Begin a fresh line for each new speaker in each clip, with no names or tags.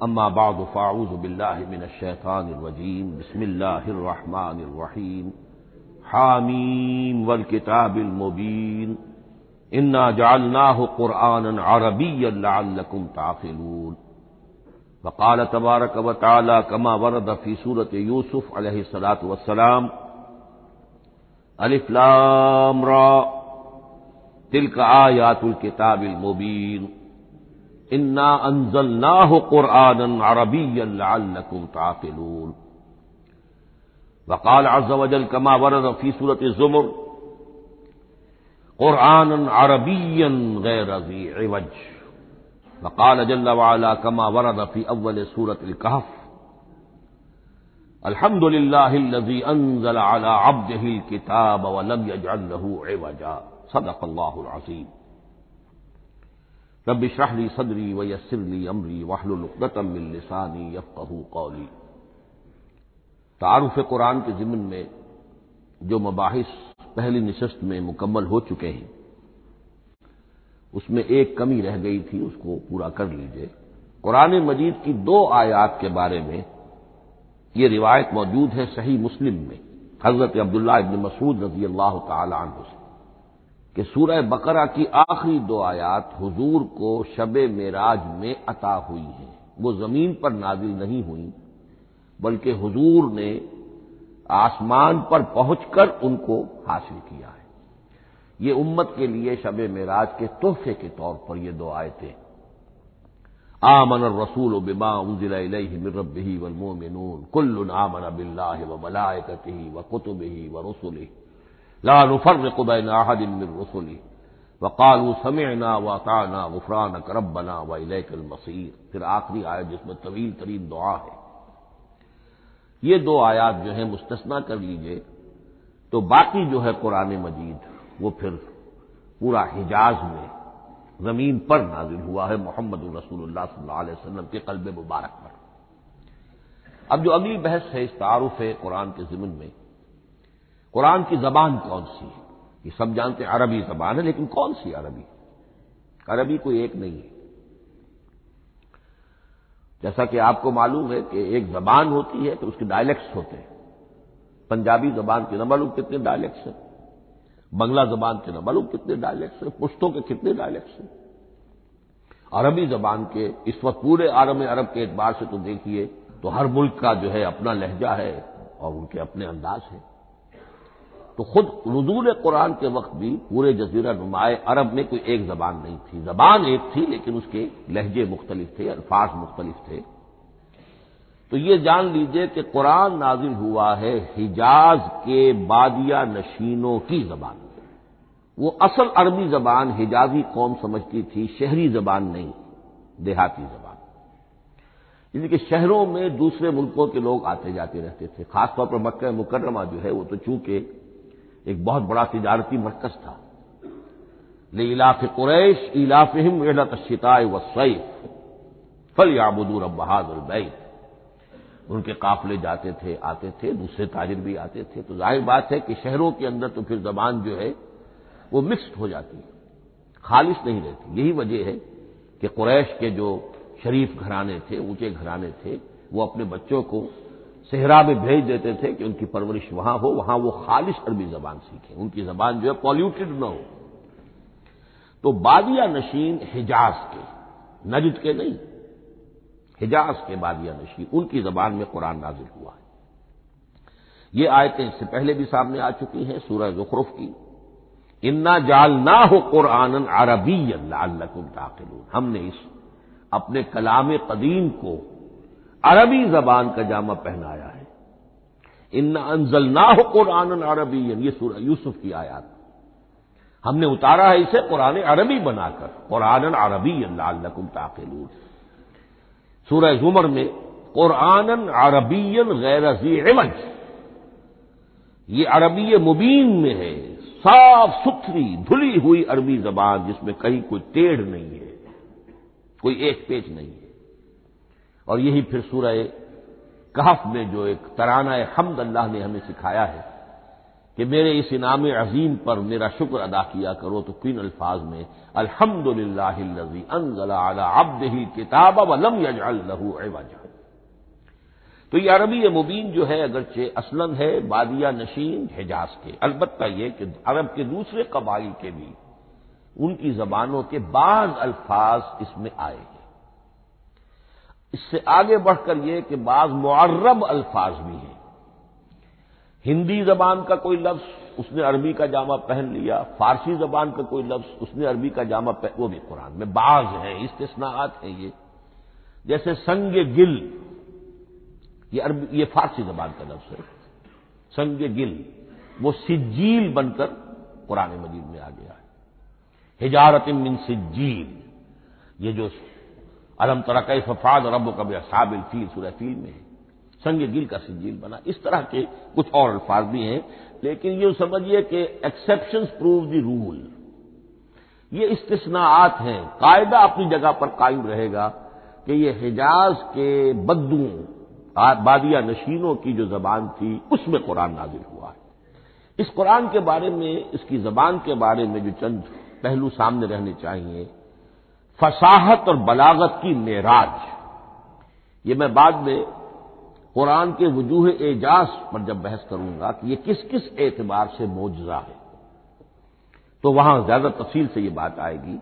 अम्मा बाद फ़ाऊज़ बिल्लाशैतानरजीम बसमीम हामीम वल किताबिल मुबीन इन्ना जालनाह कुरआन अरबीकुम ताखिलून वकाल तबारक व ताला कमा वरद फ़ी सूरत यूसुफ अलैहिस्सलातु वस्सलाम अलिफ्लाम तिलक आयातुल किताबिल मुबीन इन्ना अनजलनाह कुरआन अरबीकुम ताकिलून वकाल अज़्ज़ कमा वरद फ़ी सूरत ज़ुमर कुरआन अरबियन गैर इवज वकाल जल्ल वाला कमा वरद फ़ी अव्वल सूरत कहफ अल्हम्दुलिल्लाहिल्लज़ी अंज़ल अला अब्दिहिल किताब व लम यजअल लहू इवजा सदक़ल्लाहुल अज़ीम रब इशरह सदरी व यस्सिर अमरी वहलुल उक़दतम लिसानी यफ़क़हू क़ौली। तारुफ कुरान के ज़िमन में जो मबाहिस पहली नशस्त में मुकम्मल हो चुके हैं, उसमें एक कमी रह गई थी, उसको पूरा कर लीजिए। कुरान मजीद की दो आयात के बारे में ये रिवायत मौजूद है सही मुस्लिम में। हज़रत अब्दुल्ला इबन मसूद रज़ी अल्लाह तु से। कि सूरह बकरा की आखिरी दो आयात हुजूर को शब मेराज में अता हुई हैं। वो ज़मीन पर नाजिल नहीं हुई, बल्कि हुजूर ने आसमान पर पहुंचकर उनको हासिल किया है। ये उम्मत के लिए शब मेराज के तोहफे के तौर पर ये दो आयतें। आमन रसूल बिमा उजिल मिरबी वलमोमिनून कुल्ल आमन बिल्लाह व मलायकती व कुतुबही व रसुली ला बैन अहदिन मिन रसुली वकालू समिअना व अताना गुफरान करबना व इलैकल मसीर फिर आखिरी आयत जिसमें तवील तरीन दुआ है ये दो आयात जो है मुस्तना कर लीजिए तो बाकी जो है कुरान मजीद वो फिर पूरा हिजाज में ज़मीन पर नाजिल हुआ है मोहम्मद रसूलुल्लाह सल्लल्लाहु अलैहि वसल्लम के कल्ब मुबारक पर अब जो अगली बहस है इस तारुफ है कुरान के जिमन में कुरान की जबान कौन सी है? ये सब जानते हैं, अरबी जबान है, लेकिन कौन सी अरबी? अरबी कोई एक नहीं है। जैसा कि आपको मालूम है कि एक जबान होती है तो उसके डायलेक्ट्स होते हैं। पंजाबी जबान के न मालूम कितने डायलेक्ट्स हैं? बंगला जबान के न मालूम कितने डायलेक्ट्स हैं? पुश्तों के कितने डायलेक्ट्स हैं? अरबी जबान के इस वक्त पूरे आलम अरब के एतबार से तो देखिए तो हर मुल्क का जो है अपना लहजा है और उनके अपने अंदाज है। तो खुद रजूल कुरान के वक्त भी पूरे जजीरा नुमाए अरब में कोई एक जबान नहीं थी। जबान एक थी, लेकिन उसके लहजे मुख्तलिफ़ थे, अल्फाज मुख्तलिफ़ थे। तो ये जान लीजिए कि कुरान नाजिल हुआ है हिजाज के बादिया नशीनों की जबान वो असल अरबी जबान हिजाजी कौम समझती थी, शहरी जबान नहीं, देहाती जबान। जिनके शहरों में दूसरे मुल्कों के लोग आते जाते रहते थे, खासतौर पर मक्का मुकर्रमा जो है वो तो चूँकि एक बहुत बड़ा तजारती मरकज था। ले इलाफ कुरैश इलाफिम शिताए व सैफ फल याबुदूर अब बहादुर बैत। उनके काफले जाते थे, आते थे, दूसरे ताजिर भी आते थे। तो ज़ाहिर बात है कि शहरों के अंदर तो फिर जबान जो है, वो मिक्सड हो जाती है, खालिश नहीं रहती। यही वजह है कि कुरैश के जो शरीफ घराने थे, ऊँचे घराने थे, वो अपने बच्चों को सेहरा में भेज देते थे कि उनकी परवरिश वहाँ हो, वहाँ वो खालिश अरबी जबान सीखें। उनकी जबान जो है पॉल्यूटेड न हो। तो बादिया नशीन हिजाज के, नजद के नहीं, हिजाज के बादिया नशीन, उनकी जबान में कुरान नाजिल हुआ है। ये आयतें इससे पहले भी सामने आ चुकी हैं, सूरह जुखरुफ की। इन्ना जाल ना हो कुरान अरबी अल्लाकुम ताकिलून। हमने इस, अपने कलाम कदीम को अरबी जबान का जामा पहनाया है। इन्ना अनजल ना हो कुरान अरबी ये सूरह यूसुफ की आयात। हमने उतारा है इसे कुरान अरबी बनाकर। कुरान अरबी अल्लाकुम ताकिलून। सूरह जुमर में कुरान अरबियन गैर जी ये अरबी मुबीन में है। साफ़ सुथरी, धुली हुई अरबी जबान जिसमें कहीं कोई टेढ़ नहीं है, कोई एक पेच नहीं है। और यही फिर सूरह कहफ में जो एक तराना हमद अल्लाह ने हमें सिखाया है कि मेरे इस इनाम अजीम पर मेरा शुक्र अदा किया करो तो किन अल्फाज में अल्हम्दुलिल्लाहिल्लज़ी अनज़ला अला अब्दिही किताब लहू इवजा. तो ये अरबी मुबीन जो है, अगरचे असलन है, बादिया नशीन, हिजाज के। अलबत्ता ये कि अरब के दूसरे कबाइल के भी उनकी जबानों के बाद अल्फाज इसमें आए इससे आगे बढ़कर यह कि बाज मुआरब अल्फाज भी हैं। हिंदी जबान का कोई लफ्ज, उसने अरबी का जामा पहन लिया। फारसी जबान का कोई लफ्ज, उसने अरबी का जामा पहन वो भी कुरान में बाज है इस्तेसनात हैं ये। जैसे संग गिल, ये अरबी, ये फारसी जबान का लफ्ज है। संग गिल, वो सिज्जील बनकर कुरान मजीद में आ गया है। हिजारत मिन सिज्जील, ये जो अलम तरक फफाद रब कब साबिल फील, सूरह फील में है। संग गिल का सिज्जील बना। इस तरह के कुछ और अल्फाज भी हैं, लेकिन ये समझिए कि एक्सेप्शन प्रूव द रूल ये इस्तेसनात हैं। कायदा अपनी जगह पर कायम रहेगा कि ये हिजाज के बद्दू बादिया नशीनों की जो जबान थी, उसमें कुरान नाजिल हुआ है। इस कुरान के बारे में, इसकी जबान के बारे में जो चंद पहलू सामने रहने चाहिए फसाहत और बलागत की मेराज। ये मैं बाद में कुरान के वजूह एजाज पर जब बहस करूँगा कि ये किस किस एतबार से मोजा है तो वहाँ ज़्यादा तफसील से ये बात आएगी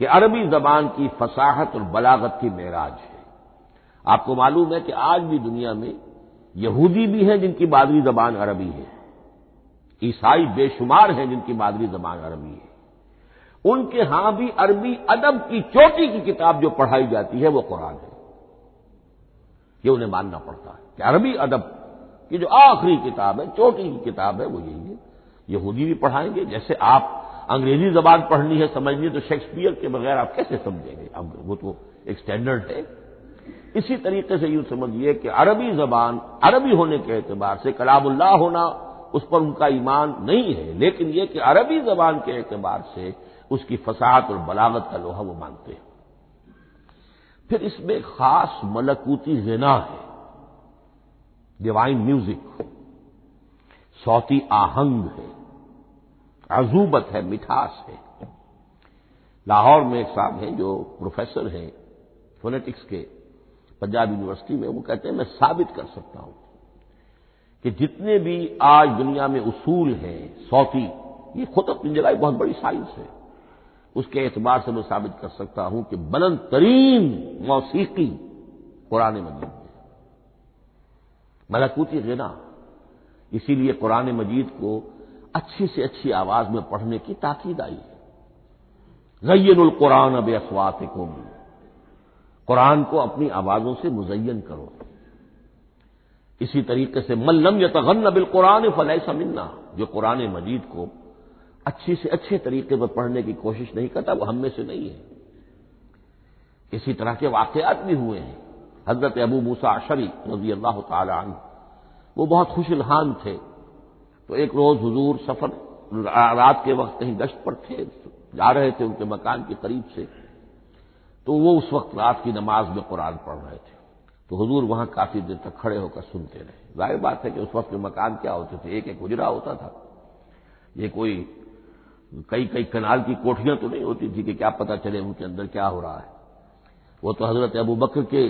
कि अरबी जबान की फसाहत और बलागत की मेराज है। आपको मालूम है कि आज भी दुनिया में यहूदी भी हैं जिनकी मादरी जबान अरबी है, ईसाई बेशुमार हैं जिनकी मादरी जबान अरबी है। उनके यहाँ भी अरबी अदब की चोटी की किताब जो पढ़ाई जाती है वो कुरान है। ये उन्हें मानना पड़ता है कि अरबी अदब की जो आखिरी किताब है, चोटी की किताब है, वो यही है। यहूदी भी पढ़ाएँगे, जैसे आप अंग्रेज़ी जबान पढ़नी है, समझनी है तो शेक्सपियर के बगैर आप कैसे समझेंगे? अब वो तो एक स्टैंडर्ड है। इसी तरीके से यूँ समझिए कि अरबी जबान, अरबी होने के एतबार से कलामुल्लाह होना, उस पर उनका ईमान नहीं है, लेकिन यह कि अरबी जबान के एतबार से उसकी फसाहत और बलागत का लोहा वो मानते हैं। फिर इसमें खास मलकूती जना है। डिवाइन म्यूज़िक सौती आहंग है। अजूबत है, मिठास है। लाहौर में एक साहब हैं जो प्रोफेसर हैं फोनेटिक्स के, पंजाब यूनिवर्सिटी में। वो कहते हैं, मैं साबित कर सकता हूँ कि जितने भी आज दुनिया में उसूल हैं, सौती, ये खुद अपनी जगह बहुत बड़ी साइंस है। उसके एतबार से मैं साबित कर सकता हूँ कि बुलंद तरीन मौसीकी कुरान मजीद में मलकूती गिना। इसीलिए कुरान मजीद को अच्छी से अच्छी आवाज़ में पढ़ने की ताकीद आई है। जयनुल कुरान अब अफवात कुरान को अपनी आवाजों से मुजयन करो। इसी तरीके से मल्लम यतगन बिल कुरान फलह समिन्ना जो कुरान मजीद को अच्छी से अच्छे तरीके पर पढ़ने की कोशिश नहीं करता, वो हम में से नहीं है। इसी तरह के वाकयात भी हुए हैं। हज़रत अबू मूसा अशरी रज़ी अल्लाह तन वो बहुत खुशलहान थे। तो एक रोज हुजूर सफ़र, रात के वक्त कहीं गश्त पर थे, जा रहे थे उनके मकान के करीब से तो वो उस वक्त रात की नमाज़ में कुरान पढ़ रहे थे। तो हुजूर वहाँ काफ़ी देर तक खड़े होकर सुनते रहे। ज़ाहिर बात है कि उस वक्त के मकान क्या होते थे? एक एक गुजरा होता था। ये कोई कई कई कनाल की कोठियाँ तो नहीं होती थी कि क्या पता चले उनके अंदर क्या हो रहा है। वो तो हज़रत अबू बकर के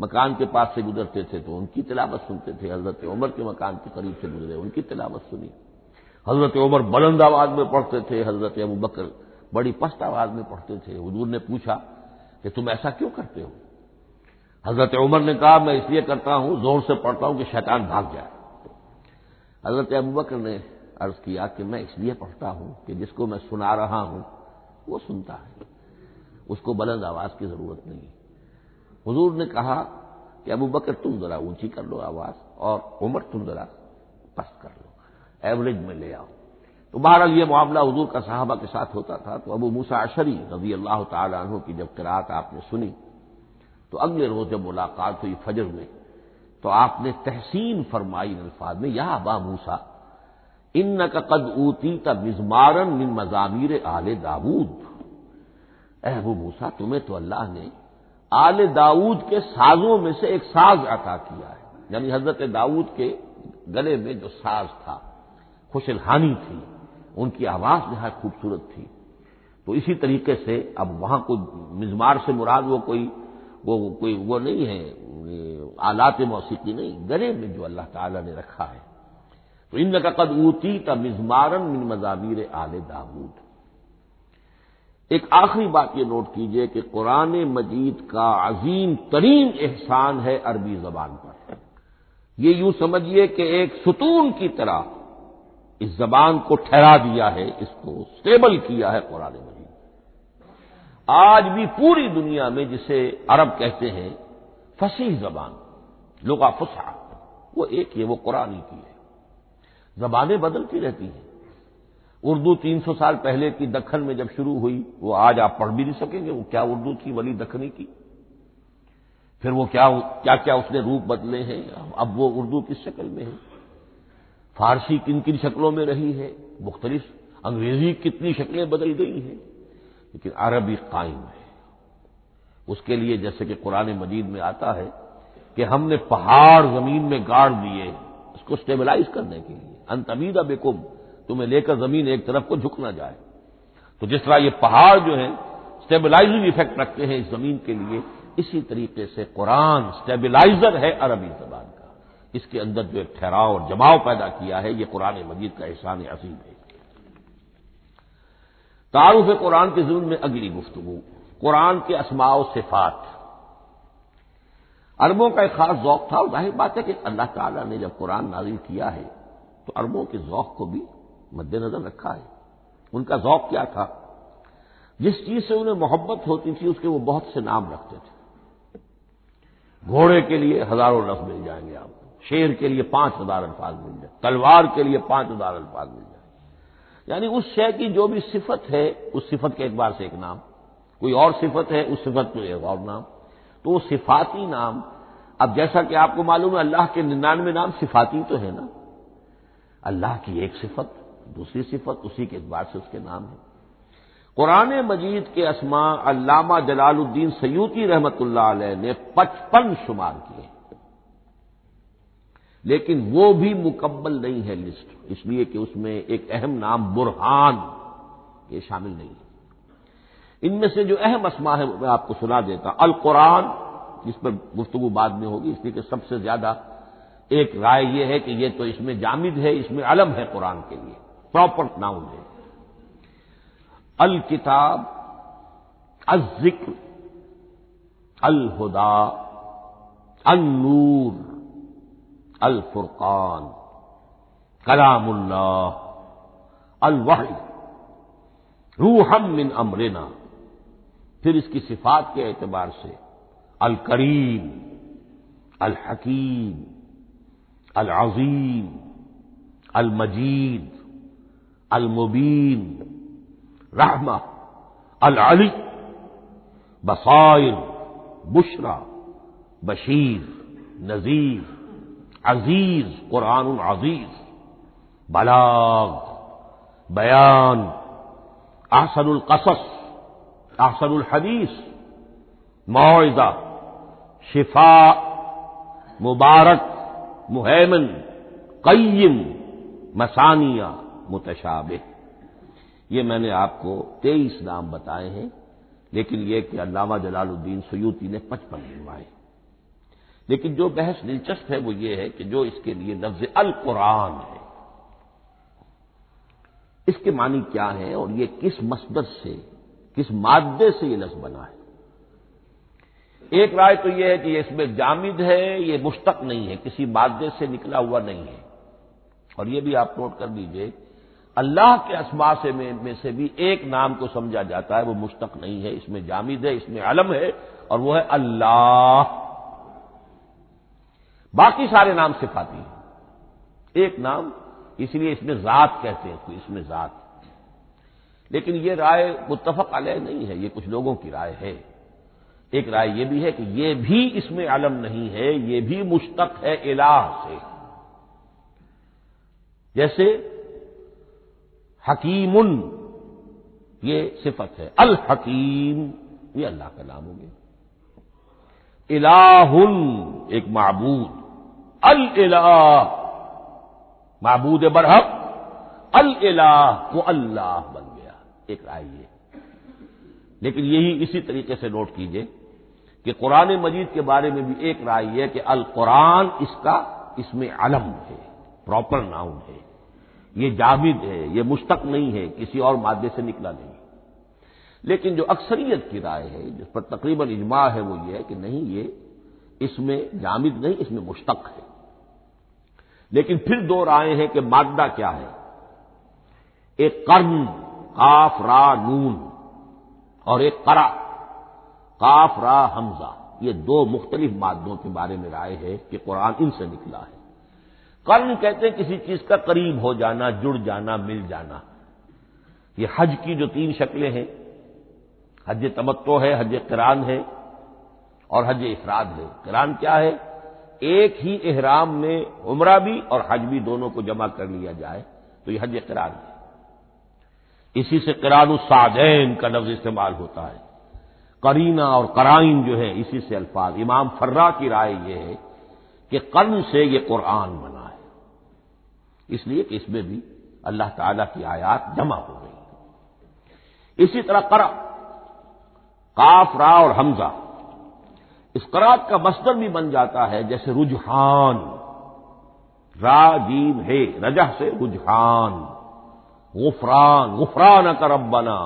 मकान के पास से गुजरते थे तो उनकी तिलावत सुनते थे। हज़रत उमर के मकान के करीब से गुजरे, उनकी तिलावत सुनी। हज़रत उमर बुलंद आवाज़ में पढ़ते थे, हज़रत अबू बकर बड़ी पस्त आवाज़ में पढ़ते थे। हजूर ने पूछा कि तुम ऐसा क्यों करते हो? हज़रत उमर ने कहा, मैं इसलिए करता हूँ, ज़ोर से पढ़ता हूँ कि शैतान भाग जाए। हज़रत अबू बकर ने अर्ज़ किया कि मैं इसलिए पढ़ता हूँ कि जिसको मैं सुना रहा हूँ, वो सुनता है। उसको बुलंद आवाज़ की ज़रूरत नहीं। हुजूर ने कहा कि अबू बकर, तुम जरा ऊँची कर लो आवाज़ और उमर तुम जरा पस्त कर लो। एवरेज में ले आओ। तो बहरहाल ये मामला हजूर का साहबा के साथ होता था। तो अबू मूसा अशरी रज़ी अल्लाह तु की जब किरात आपने सुनी तो अगले रोज जब मुलाकात हुई फजर में तो आपने तहसीन फरमाई अल्फाज में, या अबा मूसा इन का कद ऊती का मिजमारन मिन मजामिर आले दाऊद। अहबू मूसा, तुम्हें तो अल्लाह ने आले दाऊद के साजों में से एक साज अता किया है। यानी हज़रत दाऊद के गले में जो साज था खुशलहानी थी, उनकी आवाज़ नहाय खूबसूरत थी। तो इसी तरीके से अब वहाँ कोई मिजमार से मुराद वो कोई वो कोई, वो नहीं है आलात मौसीकी नहीं, गले में जो अल्लाह ताला ने रखा है। तो इन कद ऊती का मिजमारन मिन मजामीर आले दाऊद। एक आखिरी बात यह नोट कीजिए कि कुरान मजीद का अजीम तरीन एहसान है अरबी जबान पर। ये यूँ समझिए कि एक सुतून की तरह इस जबान को ठहरा दिया है, इसको स्टेबल किया है कुरान मजीद। आज भी पूरी दुनिया में जिसे अरब कहते हैं, फसीह जबान, लुगा फुसा वो एक है, वो कुरानी की है। जबानें बदलती रहती हैं। उर्दू 300 साल पहले की दखन में जब शुरू हुई, वो आज आप पढ़ भी नहीं सकेंगे, वो क्या उर्दू थी, वली दखनी की फिर वो क्या क्या क्या उसने रूप बदले हैं? अब वो उर्दू किस शक्ल में है? फारसी किन किन शक्लों में रही है? मुख्तलिफ़ अंग्रेज़ी कितनी शक्लें बदल गई हैं? लेकिन अरबी कायम है। उसके लिए जैसे कि कुरान मजीद में आता है कि हमने पहाड़ ज़मीन में गाड़ दिए उसको स्टेबलाइज करने के लिए। अंतमीदा बेकुम तुम्हें लेकर ज़मीन एक तरफ़ को झुक ना जाए। तो जिस तरह ये पहाड़ जो है स्टेबलाइजिंग इफ़ेक्ट रखते हैं इस ज़मीन के लिए, इसी तरीके से कुरान स्टेबिलाईजर है अरबी जबान का। इसके अंदर जो एक ठहराव और जमाव पैदा किया है, ये कुरान मजीद का एहसान असीम है। तारुफ कुरान के जुम्मन में अगली गुफ्तु कुरान के असमाओ सिफात। अरबों का एक खास जौक था, और ज़ाहिर बात है कि अल्लाह ताला ने जब कुरान नाजिल किया है तो अरबों के जौक को भी मद्देनजर रखा है। उनका जौक क्या था? जिस चीज़ से उन्हें मोहब्बत होती थी, उसके वो बहुत से नाम रखते थे। घोड़े के लिए हज़ारों लफ्ज मिल जाएँगे आपको। शेर के लिए पाँच हज़ार अल्फाज मिल जाए तलवार के लिए पाँच हज़ार अल्फाज मिल जाए यानी उस शय की जो भी सिफत है, उस सिफत के एक बार से एक नाम। कोई और सिफत है, उस सिफत में एक और नाम। तो वो सिफाती नाम, अब जैसा कि आपको मालूम है, अल्लाह के निन्यानवे नाम सिफाती तो है ना? अल्लाह की एक सिफत, दूसरी सिफत, उसी के एतबार से उसके नाम है। कुरान मजीद के असमा अल्लामा जलालुद्दीन सयूती रहमत ने पचपन शुमार किए। लेकिन वो भी मुकम्मल नहीं है लिस्ट, इसलिए कि उसमें एक अहम नाम बुरहान ये शामिल नहीं है। इनमें से जो अहम असमा है, मैं आपको सुना देता अल कुरान जिस पर गुफ्तगु बाद में होगी, इसलिए कि सबसे ज़्यादा एक राय यह है कि यह तो इसमें जामिद है, इसमें अलम है कुरान के लिए। प्रॉपर नाउन है। अल किताब अल ज़िक्र अल हुदा अल नूर अल फुरकान कलामुल्लाह अल वही रूहम मिन अमरना। फिर इसकी सिफात के एतबार से अल करीम अल हकीम अल अजीम अल मजीद अल मुबीन रहमा अल अली बसाइर बुशरा बशीर नजीर अज़ीज़ कुरान अज़ीज़ बलाग बयान आहसनुल कसस आहसनुल हदीस मुआवजा शिफा मुबारक मुहैमन कय्यम मसानिया मुतशाबे ये मैंने आपको तेईस नाम बताए हैं, लेकिन यह कि अल्लामा जलालुद्दीन सयूती ने पचपन गिनवाए लेकिन जो बहस दिलचस्प है वो ये है कि जो इसके लिए लफ्ज अल कुरान है, इसके मानी क्या है और ये किस मसदर से, किस मादे से ये लफ्ज बना है? एक राय तो यह है कि इसमें जामिद है ये मुश्तक नहीं है किसी मादे से निकला हुआ नहीं है। और यह भी आप नोट कर लीजिए अल्लाह के असमा से में, में से भी एक नाम को समझा जाता है वो मुश्तक नहीं है इसमें जामिद है इसमें अलम है और वो है अल्लाह। बाकी सारे नाम सिफाती हैं। एक नाम इसलिए इसमें जात कहते हैं इसमें जात। लेकिन ये राय मुतफक अलह नहीं है ये कुछ लोगों की राय है। एक राय यह भी है कि यह भी इसमें अलम नहीं है, ये भी मुश्तक है इलाह से। जैसे हकीमुन, ये सिफत है। अल हकीम ये अल्लाह का नाम हो गया। इलाहुन, एक मबूद। अल इलाह मबूद बरहक अल इलाह वो अल्लाह बन गया। एक राय ये। लेकिन यही इसी तरीके से नोट कीजिए। कि कुरान मजीद के बारे में भी एक राय है कि अल कुरान इसका इसमें अलम है, प्रॉपर नाउन है। ये जाविद है, ये मुश्तक नहीं है, किसी और मादे से निकला नहीं। लेकिन जो अक्सरियत की राय है, जिस पर तकरीबन इजमा है, वो ये है कि नहीं, ये इसमें जामिद नहीं, इसमें मुश्तक है। लेकिन फिर दो राय हैं कि मादा क्या है। एक कर्म काफ, रा, नून, और एक करा। काफ रा हमजा। ये दो मुख्तलिफ़ मादों के बारे में राय है कि कुरान इनसे निकला है। कर्म कहते हैं किसी चीज़ का करीब हो जाना, जुड़ जाना, मिल जाना। ये हज की जो तीन शक्लें हैं, हज तमत्तो है, हज करान है और हज इफराद है। करान क्या है? एक ही एहराम में उमरा भी और हज भी दोनों को जमा कर लिया जाए तो यह हज करान है। इसी से करान साजैन का लफ्ज इस्तेमाल होता है। करीना और कराइन जो है, इसी से अल्फाज। इमाम फर्रा की राय यह है कि कर्म से यह कुरान बना है। इसलिए कि इसमें भी अल्लाह ताला की आयात जमा हो गई। इसी तरह करा, काफ, रा और हमजा। इस करात का मस्तर भी बन जाता है, जैसे रुझान। राजीव है, रजह से रुझान। गुफरान गुफरान करबना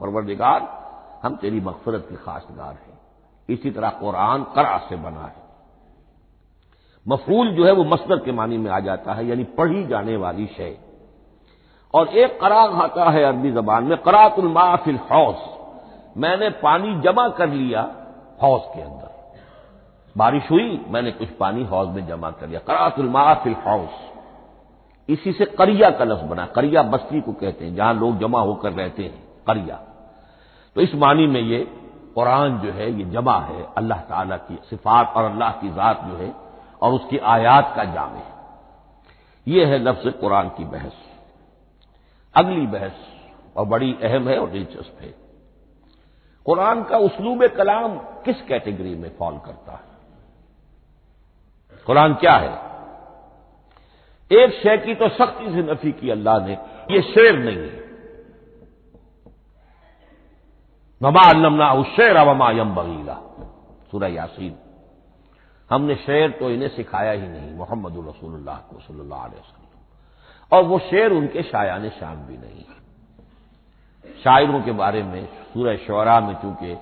परवरदिगार हम तेरी मकफरत के खासगार हैं। इसी तरह कुरान करा से बना है। मफूल जो है वो मस्तर के मानी में आ जाता है, यानी पढ़ी जाने वाली शय। और एक करा आता है अरबी जबान में, करातुल माफिल हौस। मैंने पानी जमा कर लिया हौस के अंदर। बारिश हुई, मैंने कुछ पानी हौज में जमा कर लिया। करातुल माफिल हौस। इसी से करिया का लफ्ज बना। करिया बस्ती को कहते हैं, जहाँ लोग जमा होकर रहते हैं। करिया। तो इस मानी में ये कुरान जो है, ये जमा है अल्लाह ताला की सिफात और अल्लाह की ज़ात जो है और उसकी आयात का जाम है। ये है लफ्ज कुरान की बहस। अगली बहस और बड़ी अहम है और दिलचस्प है। कुरान का उसलूब कलाम किस कैटेगरी में फॉल करता है? कुरान क्या है? एक शय की तो सख्ती से नफी की अल्लाह ने यह शेर नहीं है। वमा अल्लमना शेर वमा यम बगीला। सूरह यासीन। हमने शेर तो इन्हें सिखाया ही नहीं मोहम्मद रसूलुल्लाह को सल्लल्लाहु और वो शेर उनके शायान शान भी नहीं। शायरों के बारे में, सूरह शरा में चूँकि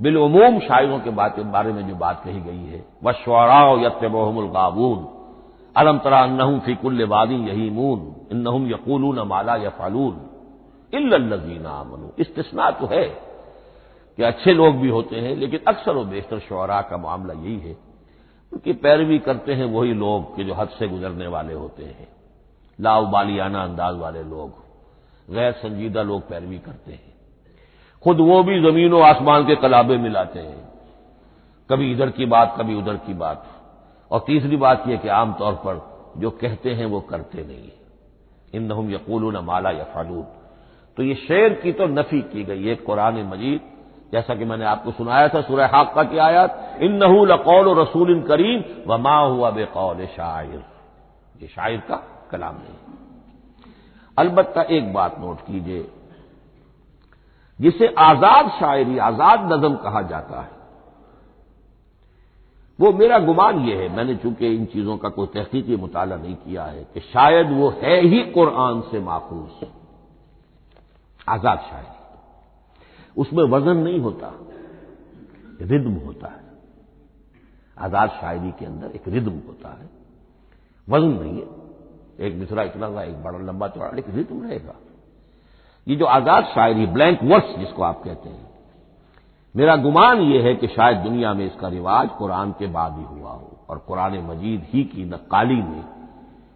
बिलूम शायरों के बारे में जो बात कही गई है व शराओ यतबहमुल गाबून। अलम तरा अन्नहम फ़ी कुल्ल वादी यही मून इन्नहुम यकूलून माला या फालून इल्लजीना अमनु इस्तना तो है। कि अच्छे लोग भी होते हैं, लेकिन अक्सर व बेशतर शरा का मामला यही है उनकी पैरवी करते हैं वही लोग कि जो हद से गुजरने वाले होते हैं। लाउबालियाना अंदाज वाले लोग, गैर संजीदा लोग पैरवी करते हैं। खुद वो भी ज़मीन और आसमान के कलाबे मिलाते हैं। कभी इधर की बात, कभी उधर की बात। और तीसरी बात यह कि आमतौर पर जो कहते हैं वो करते नहीं इन नहुम यकूल माला या फालून तो ये शेर की तो नफी की गई है कुरान मजीद जैसा कि मैंने आपको सुनाया था सुरह हाका की आयत इन नहू लकौल रसूल करीम व मा हुआ बेकौल शायर। ये शायर का कलाम नहीं। अलबत् एक बात नोट कीजिए, जिसे आज़ाद शायरी, आज़ाद नजम कहा जाता है। वो मेरा गुमान यह है, मैंने चूँकि इन चीज़ों का कोई तहकीकी मुताला नहीं किया है, कि शायद वो है ही कुरान से माखूज आज़ाद शायरी। उसमें वज़न नहीं होता, रिद्म होता है। आज़ाद शायरी के अंदर एक रिद्म होता है। वज़न नहीं है। एक मिसरा इतना था एक बड़ा लंबा चौड़ा, लेकिन रिद्म रहेगा। ये जो आज़ाद शायरी, ब्लैंक वर्स जिसको आप कहते हैं, मेरा गुमान यह है कि शायद दुनिया में इसका रिवाज कुरान के बाद ही हुआ हो, और कुरान मजीद ही की नक्काली में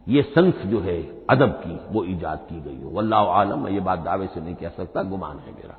ये संस जो है, अदब की, वो ईजाद की गई हो। वल्ला आलम, मैं ये बात दावे से नहीं कह सकता, गुमान है मेरा।